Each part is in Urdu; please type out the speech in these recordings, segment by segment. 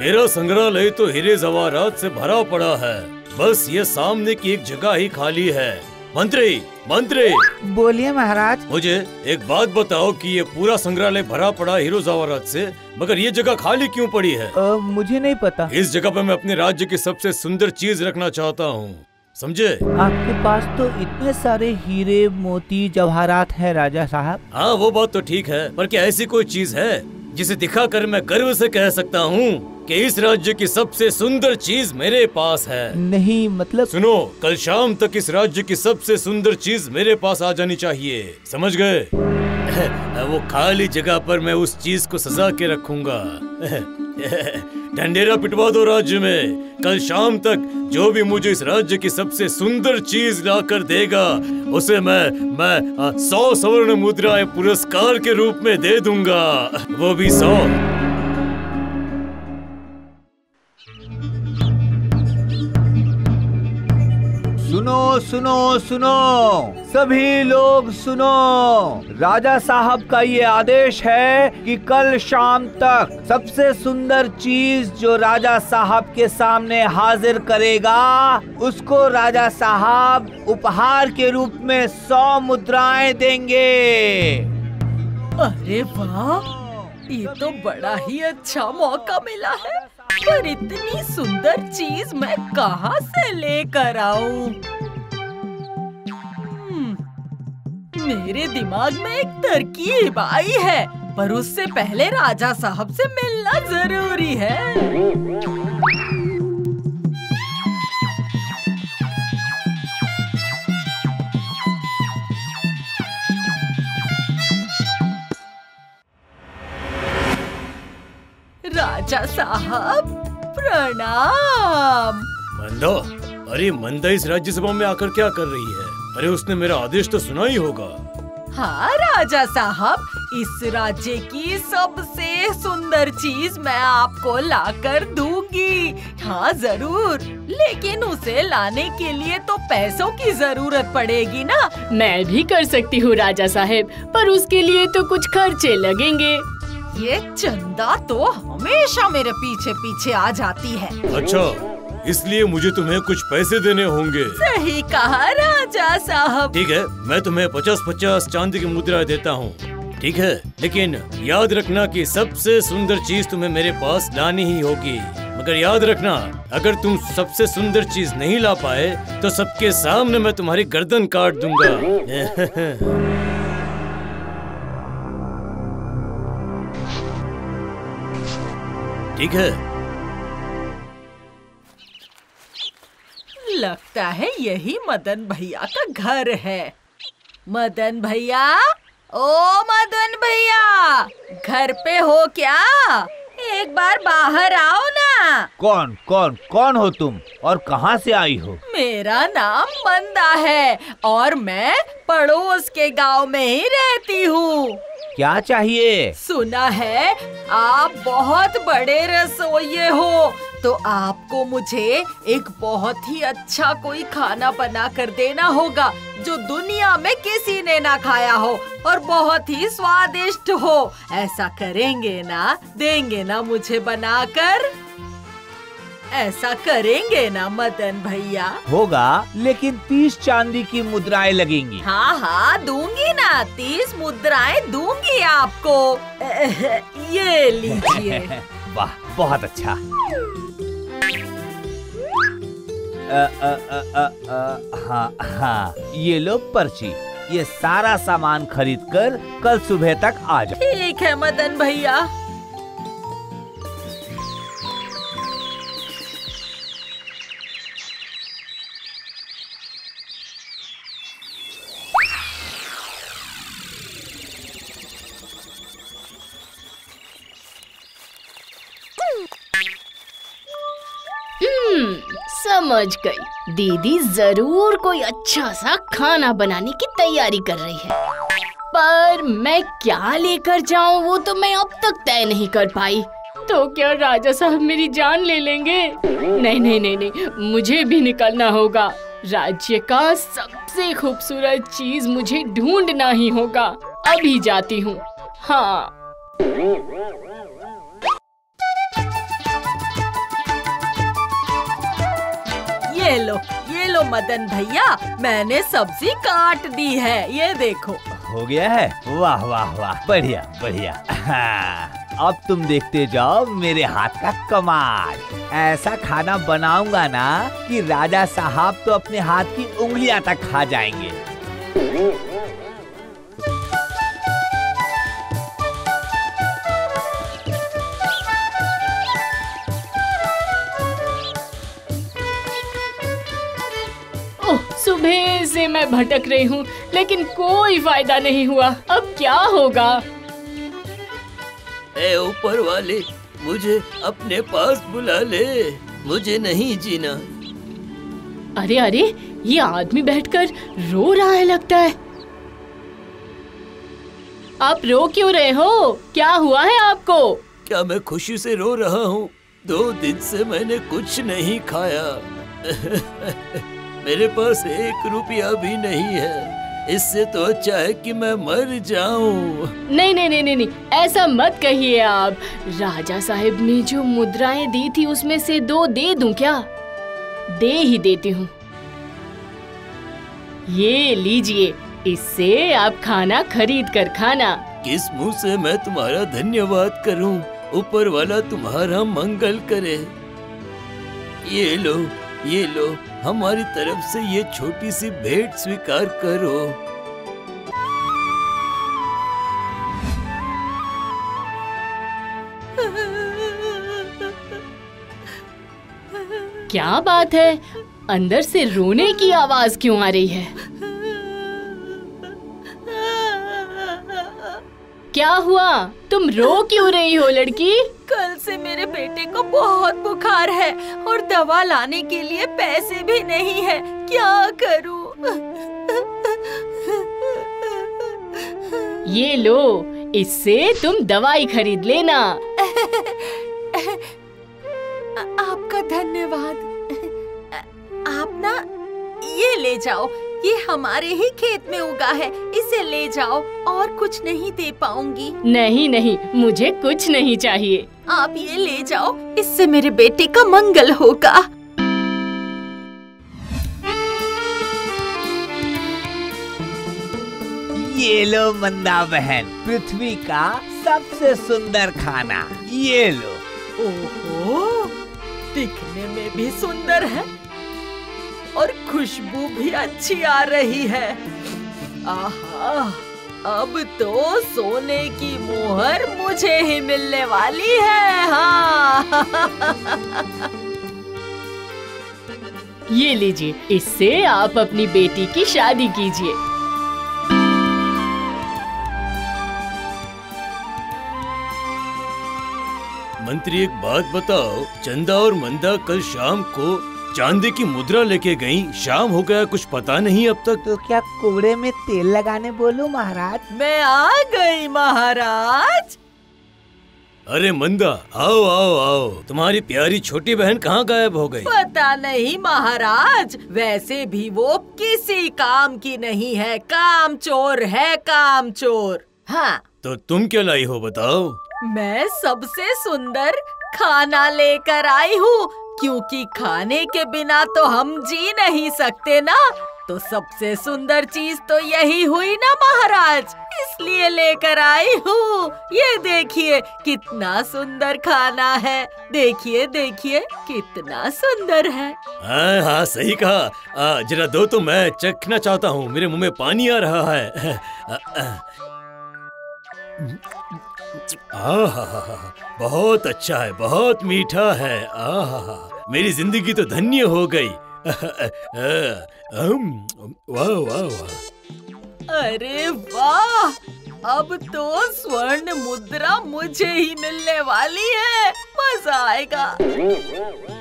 میرا سنگرہلے تو ہیرے زوارات سے بھرا پڑا ہے۔ بس یہ سامنے کی ایک جگہ ہی خالی ہے۔ منتری منتری! بولیے مہاراج۔ مجھے ایک بات بتاؤ کہ یہ پورا سنگرہلے بھرا پڑا ہیرو زوارات سے مگر یہ جگہ خالی کیوں پڑی ہے؟ مجھے نہیں پتا۔ اس جگہ پہ میں اپنے راجیہ کی سب سے سندر چیز رکھنا چاہتا ہوں۔ سمجھے؟ آپ کے پاس تو اتنے سارے ہیرے موتی جواہرات ہیں راجہ صاحب۔ ہاں وہ بات تو ٹھیک ہے پر کیا ایسی کوئی چیز ہے؟ جسے دکھا کر میں گرو سے کہہ سکتا ہوں کہ اس راجیہ کی سب سے سندر چیز میرے پاس ہے۔ نہیں مطلب سنو کل شام تک اس راجیہ کی سب سے سندر چیز میرے پاس آ جانی چاہیے۔ سمجھ گئے؟ وہ خالی جگہ پر میں اس چیز کو سزا کے رکھوں گا۔ ڈنڈیرا پٹوا دو راج میں۔ کل شام تک جو بھی مجھے اس راجیہ کی سب سے سندر چیز لا کر دے گا، اسے میں میں سو سورن مدرا پورسکار کے روپ میں دے دوں گا۔ وہ بھی سو۔ سنو سنو سنو۔ سبھی لوگ سنو۔ راجہ صاحب کا یہ آدیش ہے کہ کل شام تک سب سے سندر چیز جو راجہ صاحب کے سامنے حاضر کرے گا، اس کو راجہ صاحب اپہار کے روپ میں سو مدرائیں دیں گے۔ ارے واہ، یہ تو بڑا ہی اچھا موقع ملا ہے۔ پر اتنی سندر چیز میں کہاں سے لے کر آؤں میرے دماغ میں ایک ترکیب آئی ہے پر اس سے پہلے راجہ صاحب سے ملنا ضروری ہے صاحب پرنام مندا ارے مندا اس راجیہ سبھا میں آ کر کیا کر رہی ہے ارے اس نے میرا آدیش تو سنا ہی ہوگا ہاں راجا صاحب اس راجیہ کی سب سے سندر چیز میں آپ کو لا کر دوں گی ہاں ضرور لیکن اسے لانے کے لیے تو پیسوں کی ضرورت پڑے گی نا میں بھی کر سکتی ہوں راجا صاحب پر اس کے لیے تو کچھ خرچے لگیں گے یہ چندا تو ہمیشہ میرے پیچھے پیچھے آ جاتی ہے۔ اچھا اس لیے مجھے تمہیں کچھ پیسے دینے ہوں گے۔ صحیح کہا راجا صاحب۔ ٹھیک ہے میں تمہیں پچاس پچاس چاندی کی مدرا دیتا ہوں۔ ٹھیک ہے لیکن یاد رکھنا کہ سب سے سندر چیز تمہیں میرے پاس لانی ہی ہوگی۔ مگر یاد رکھنا اگر تم سب سے سندر چیز نہیں لا پائے تو سب کے سامنے میں تمہاری گردن کاٹ دوں گا۔ ٹھیک ہے۔ لگتا ہے یہی مدن بھیا کا گھر ہے۔ مدن بھیا؟ او مدن بھیا، گھر پہ ہو کیا؟ ایک بار باہر آؤ نا۔ کون کون کون ہو تم؟ اور کہاں سے آئی ہو؟ میرا نام مندا ہے اور میں پڑوس کے گاؤں میں ہی رہتی ہوں۔ کیا چاہیے؟ سنا ہے آپ بہت بڑے رسوئیے ہو۔ تو آپ کو مجھے ایک بہت ہی اچھا کوئی کھانا بنا کر دینا ہوگا۔ جو دنیا میں کسی نے نہ کھایا ہو اور بہت ہی سوادشٹ ہو۔ ایسا کریں گے نا دیں گے نا مجھے بنا کر۔ ایسا کریں گے نا مدن بھیا۔ ہوگا لیکن تیس چاندی کی مدرائیں لگیں گی۔ ہاں ہاں دوں گی نا۔ تیس مدرائیں دوں گی آپ کو۔ یہ لیجیے واہ بہت اچھا۔ ہاں ہاں یہ لو پرچی، یہ سارا سامان خرید کر کل صبح تک آ جاؤ ٹھیک ہے مدن بھیا۔ سمجھ گئی۔ دیدی ضرور کوئی اچھا سا کھانا بنانے کی تیاری کر رہی ہے۔ پر میں کیا لے کر جاؤں وہ تو میں اب تک طے نہیں کر پائی۔ تو کیا راجہ صاحب میری جان لے لیں گے؟ نہیں نہیں نہیں مجھے بھی نکلنا ہوگا۔ راجیہ کا سب سے خوبصورت چیز مجھے ڈھونڈنا ہی ہوگا۔ ابھی جاتی ہوں۔ ہاں۔ یہ لو یہ لو مدن بھیا، میں نے سبزی کاٹ دی ہے، یہ دیکھو۔ ہو گیا ہے؟ واہ واہ واہ، بڑھیا بڑھیا۔ ہاں، اب تم دیکھتے جاؤ میرے ہاتھ کا کمال۔ ایسا کھانا بناؤں گا نا کہ راجا صاحب تو اپنے ہاتھ کی انگلیاں تک کھا جائیں گے۔ میں بھٹک رہی ہوں لیکن کوئی فائدہ نہیں ہوا۔ اب کیا ہوگا؟ اے اوپر والے مجھے اپنے پاس بلا لے۔ مجھے نہیں جینا۔ ارے ارے یہ آدمی بیٹھ کر رو رہا ہے لگتا ہے۔ آپ رو کیوں رہے ہو؟ کیا ہوا ہے آپ کو؟ کیا میں خوشی سے رو رہا ہوں؟ دو دن سے میں نے کچھ نہیں کھایا۔ میرے پاس ایک روپیہ بھی نہیں ہے۔ اس سے تو اچھا ہے کہ میں مر جاؤں۔ نہیں نہیں نہیں نہیں ایسا مت کہیے آپ۔ راجہ صاحب نے جو مدرائیں دی تھی اس میں سے دو دے دوں کیا؟ دے ہی دیتی ہوں۔ یہ لیجیے اس سے آپ کھانا خرید کر کھانا۔ کس منہ سے میں تمہارا دھنیہ واد کروں؟ اوپر والا تمہارا منگل کرے۔ یہ لو۔ یہ لو، ہماری طرف سے یہ چھوٹی سی بھیٹ سویکار کرو۔ کیا بات ہے؟ اندر سے رونے کی آواز کیوں آ رہی ہے؟ کیا ہوا؟ تم رو کیوں رہی ہو لڑکی؟ کل سے میرے بیٹے کو بہت بخار ہے اور دوا لانے کے لیے پیسے بھی نہیں ہے کیا کروں؟ یہ لو اس سے تم دوائی خرید لینا۔ آپ کا دھنیہ واد آپ نا یہ لے جاؤ۔ یہ ہمارے ہی کھیت میں اگا ہے۔ اسے لے جاؤ اور کچھ نہیں دے پاؤں گی۔ نہیں نہیں مجھے کچھ نہیں چاہیے۔ آپ یہ لے جاؤ، اس سے میرے بیٹے کا منگل ہوگا۔ یہ لو مندا بہن، پرتھوی کا سب سے سندر کھانا۔ یہ لو۔ اوہو، دکھنے میں بھی سندر ہے اور خوشبو بھی اچھی آ رہی ہے۔ آہا۔ اب تو سونے کی مہر مجھے ہی ملنے والی ہے ہاں۔ یہ لیجیے اس سے آپ اپنی بیٹی کی شادی کیجیے۔ منتری ایک بات بتاؤ چندا اور مندا کل شام کو چاندی کی مدرا لے کے گئیں شام ہو گیا کچھ پتا نہیں اب تک۔ تو کیا کوڑے میں تیل لگانے بولو مہاراج؟ میں آ گئی مہاراج۔ ارے مندا آؤ آؤ آؤ۔ تمہاری پیاری چھوٹی بہن کہاں غائب ہو گئی؟ پتا نہیں مہاراج ویسے بھی وہ کسی کام کی نہیں ہے۔ کام چور ہے کام چور۔ ہاں۔ تو تم کیا لائی ہو بتاؤ؟ میں سب سے سندر کھانا لے کر آئی ہوں۔ کیونکہ کھانے کے بنا تو ہم جی نہیں سکتے نا۔ تو سب سے سندر چیز تو یہی ہوئی نا مہاراج۔ اس لیے لے کر آئی ہوں۔ یہ دیکھیے کتنا سندر کھانا ہے۔ دیکھیے دیکھیے کتنا سندر ہے۔ ہاں ہاں صحیح کہا۔ جرا دو تو میں چکھنا چاہتا ہوں۔ میرے منہ میں پانی آ رہا ہے۔ بہت اچھا ہے، بہت میٹھا ہے۔ آہا۔ میری زندگی تو دھنیہ ہو گئی۔ واہ واہ واہ۔ ارے واہ اب تو سورن مدرا مجھے ہی ملنے والی ہے۔ مزہ آئے گا۔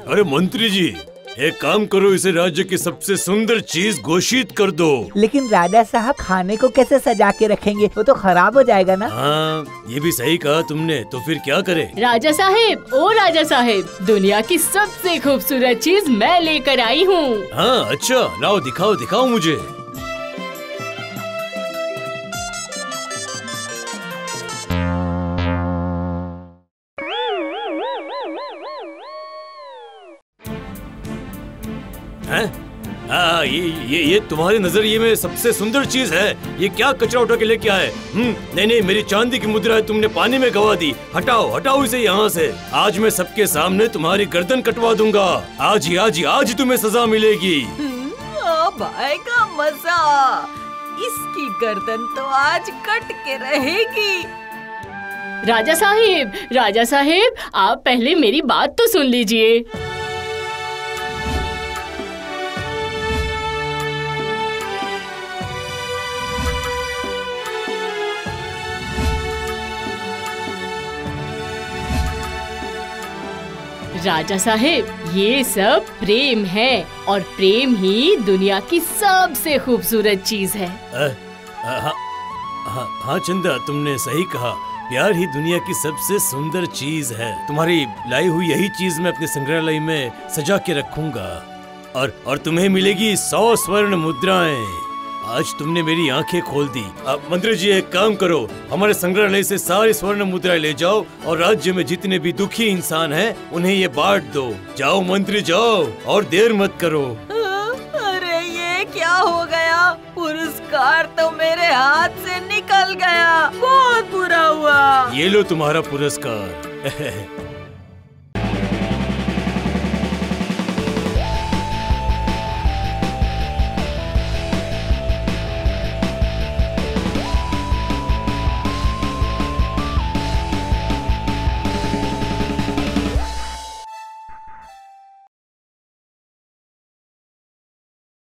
ارے منتری جی ایک کام کرو اسے راجیہ کی سب سے سندر چیز گھوشیت کر دو۔ لیکن راجا صاحب کھانے کو کیسے سجا کے رکھیں گے؟ وہ تو خراب ہو جائے گا نا۔ ہاں یہ بھی صحیح کہا تم نے تو پھر کیا کرے راجا صاحب او راجا صاحب دنیا کی سب سے خوبصورت چیز میں لے کر آئی ہوں۔ ہاں اچھا لاؤ دکھاؤ دکھاؤ مجھے۔ یہ تمہاری نظریے میں سب سے سندر چیز ہے۔ یہ کیا کچرا اٹھا کے لے کے آئے؟ نہیں نہیں میری چاندی کی مدرا ہے تم نے پانی میں گوا دی۔ ہٹاؤ ہٹاؤ اسے یہاں سے۔ آج میں سب کے سامنے تمہاری گردن کٹوا دوں گا۔ آج ہی آج ہی آج تمہیں سزا ملے گی۔ اب آئے گا مزہ۔ اس کی گردن تو آج کٹ کے رہے گی۔ راجہ صاحب راجہ صاحب آپ پہلے میری بات تو سن لیجیے۔ راجا صاحب، یہ سب پریم ہے اور پریم ہی دنیا کی سب سے خوبصورت چیز ہے۔ ہاں, ہاں،, ہاں چندا تم نے صحیح کہا۔ پیار ہی دنیا کی سب سے سندر چیز ہے۔ تمہاری لائی ہوئی یہی چیز میں اپنے سنگرہالیہ میں سجا کے رکھوں گا۔ اور اور تمہیں ملے گی سو سورن مدرائیں۔ آج تم نے میری آنکھیں کھول دی۔ مندر جی ایک کام کرو۔ ہمارے سنگرہ سے ساری سورن مدرا لے جاؤ اور راجیہ میں جتنے بھی دکھی انسان ہیں انہیں یہ بانٹ دو۔ جاؤ منتری جاؤ اور دیر مت کرو۔ ارے یہ کیا ہو گیا؟ پرسکار تو میرے ہاتھ سے نکل گیا۔ بہت برا ہوا۔ یہ لو تمہارا پرسکار۔